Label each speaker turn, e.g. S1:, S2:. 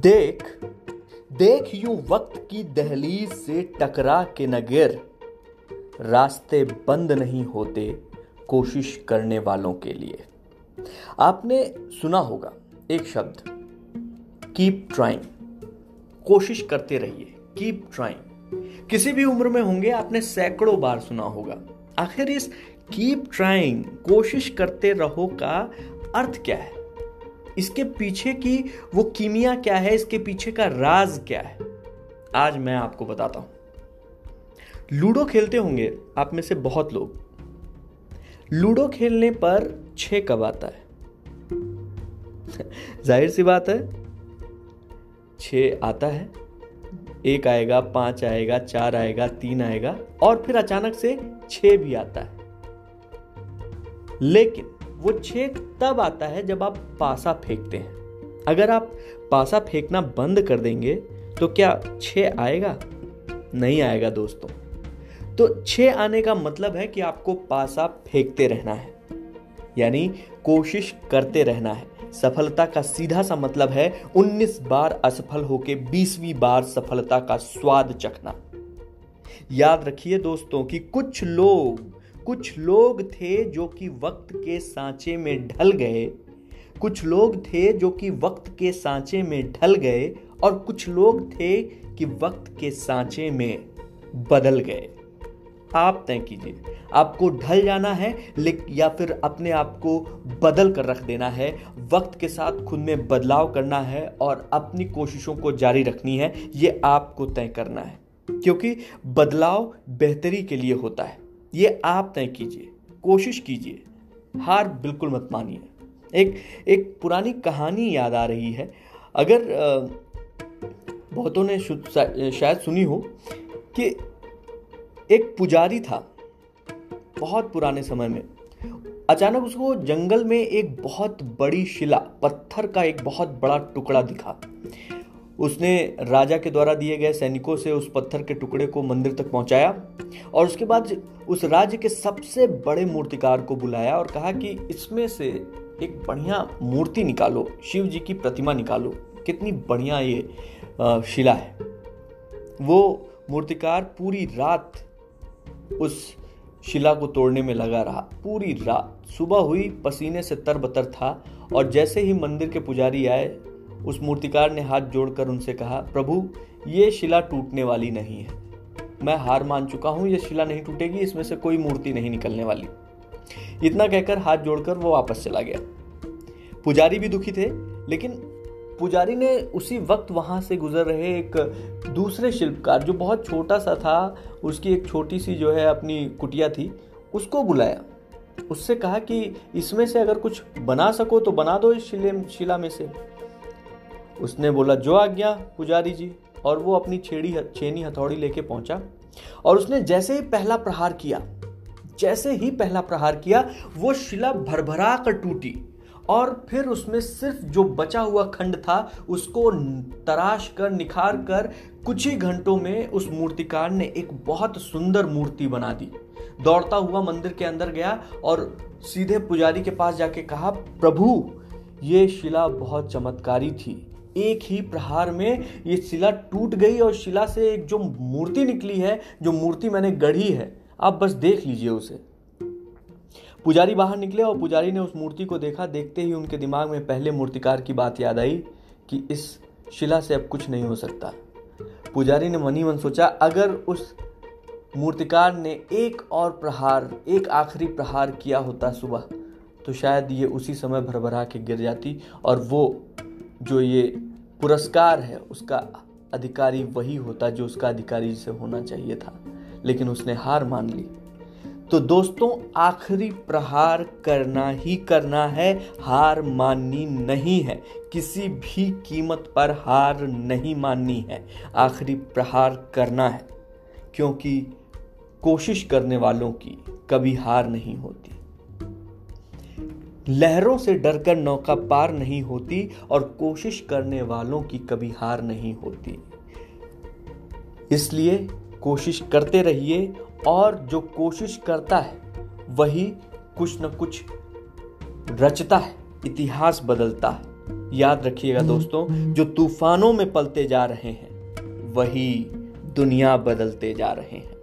S1: देख देख यूँ वक्त की दहलीज से टकरा के न गिर। रास्ते बंद नहीं होते कोशिश करने वालों के लिए। आपने सुना होगा एक शब्द कीप ट्राइंग कोशिश करते रहिए कीप ट्राइंग किसी भी उम्र में होंगे, आपने सैकड़ों बार सुना होगा। आखिर इस कीप ट्राइंग कोशिश करते रहो का अर्थ क्या है? इसके पीछे की वो कीमिया क्या है? इसके पीछे का राज क्या है? आज मैं आपको बताता हूँ। लूडो खेलते होंगे आप में से बहुत लोग। लूडो खेलने पर छह कब आता है? ज़ाहिर सी बात है छ आता है। एक आएगा, पाँच आएगा, चार आएगा, तीन आएगा, और फिर अचानक से छ भी आता है। लेकिन वो छेद तब आता है जब आप पासा फेंकते हैं। अगर आप पासा फेंकना बंद कर देंगे तो क्या छ आएगा? नहीं आएगा दोस्तों। तो छ आने का मतलब है कि आपको पासा फेंकते रहना है। यानी कोशिश करते रहना है। सफलता का सीधा सा मतलब है 19 बार असफल होके 20वीं बार सफलता का स्वाद चखना। याद रखिए दोस्तों कि कुछ लोग कुछ लोग थे जो कि वक्त के सांचे में ढल गए। कुछ लोग थे जो कि वक्त के सांचे में ढल गए और कुछ लोग थे कि वक्त के सांचे में बदल गए। आप तय कीजिए, आपको ढल जाना है या फिर अपने आप को बदल कर रख देना है। वक्त के साथ खुद में बदलाव करना है और अपनी कोशिशों को जारी रखनी है। ये आपको तय करना है, क्योंकि बदलाव बेहतरी के लिए होता है। ये आप तय कीजिए, कोशिश कीजिए, हार बिल्कुल मत मानिए। एक एक पुरानी कहानी याद आ रही है। अगर बहुतों ने शायद सुनी हो कि एक पुजारी था, बहुत पुराने समय में। अचानक उसको जंगल में एक बहुत बड़ी शिला, पत्थर का एक बहुत बड़ा टुकड़ा दिखा। उसने राजा के द्वारा दिए गए सैनिकों से उस पत्थर के टुकड़े को मंदिर तक पहुँचाया और उसके बाद उस राज्य के सबसे बड़े मूर्तिकार को बुलाया और कहा कि इसमें से एक बढ़िया मूर्ति निकालो, शिव जी की प्रतिमा निकालो। कितनी बढ़िया ये शिला है। वो मूर्तिकार पूरी रात उस शिला को तोड़ने में लगा रहा। पूरी रात, सुबह हुई, पसीने से तरबतर था और जैसे ही मंदिर के पुजारी आए, उस मूर्तिकार ने हाथ जोड़कर उनसे कहा, प्रभु, ये शिला टूटने वाली नहीं है। मैं हार मान चुका हूँ, ये शिला नहीं टूटेगी, इसमें से कोई मूर्ति नहीं निकलने वाली। इतना कहकर हाथ जोड़कर वो वापस चला गया। पुजारी भी दुखी थे, लेकिन पुजारी ने उसी वक्त वहाँ से गुजर रहे एक दूसरे शिल्पकार, जो बहुत छोटा सा था, उसकी एक छोटी सी जो है अपनी कुटिया थी, उसको बुलाया। उससे कहा कि इसमें से अगर कुछ बना सको तो बना दो इस शिले शिला में से। उसने बोला, जो आज्ञा, पुजारी जी। और वो अपनी छेड़ी, छेनी हथौड़ी लेके पहुँचा। और उसने जैसे ही पहला प्रहार किया, जैसे ही पहला प्रहार किया, वो शिला भरभरा कर टूटी। और फिर उसमें सिर्फ़ जो बचा हुआ खंड था, उसको तराश कर, निखार कर, कुछ ही घंटों में उस मूर्तिकार ने एक बहुत सुंदर मूर्ति बना दी। दौड़ता हुआ मंदिर के अंदर गया और सीधे पुजारी के पास जाके कहा, प्रभु, ये शिला बहुत चमत्कारी थी। एक ही प्रहार में ये शिला टूट गई और शिला से एक जो मूर्ति निकली है, जो मूर्ति मैंने गढ़ी है, आप बस देख लीजिए उसे। पुजारी बाहर निकले और पुजारी ने उस मूर्ति को देखा। देखते ही उनके दिमाग में पहले मूर्तिकार की बात याद आई कि इस शिला से अब कुछ नहीं हो सकता। पुजारी ने मनी मन सोचा, अगर उस मूर्तिकार ने एक और प्रहार, एक आखिरी प्रहार किया होता सुबह तो शायद ये उसी समय भरभरा के गिर जाती और वो जो ये पुरस्कार है, उसका अधिकारी वही होता जो उसका अधिकारी से होना चाहिए था, लेकिन उसने हार मान ली। तो दोस्तों, आखिरी प्रहार करना ही करना है, हार माननी नहीं है। किसी भी कीमत पर हार नहीं माननी है, आखिरी प्रहार करना है, क्योंकि कोशिश करने वालों की कभी हार नहीं होती। लहरों से डरकर नौका पार नहीं होती और कोशिश करने वालों की कभी हार नहीं होती। इसलिए कोशिश करते रहिए और जो कोशिश करता है, वही कुछ न कुछ रचता है, इतिहास बदलता है। याद रखिएगा दोस्तों, जो तूफानों में पलते जा रहे हैं, वही दुनिया बदलते जा रहे हैं।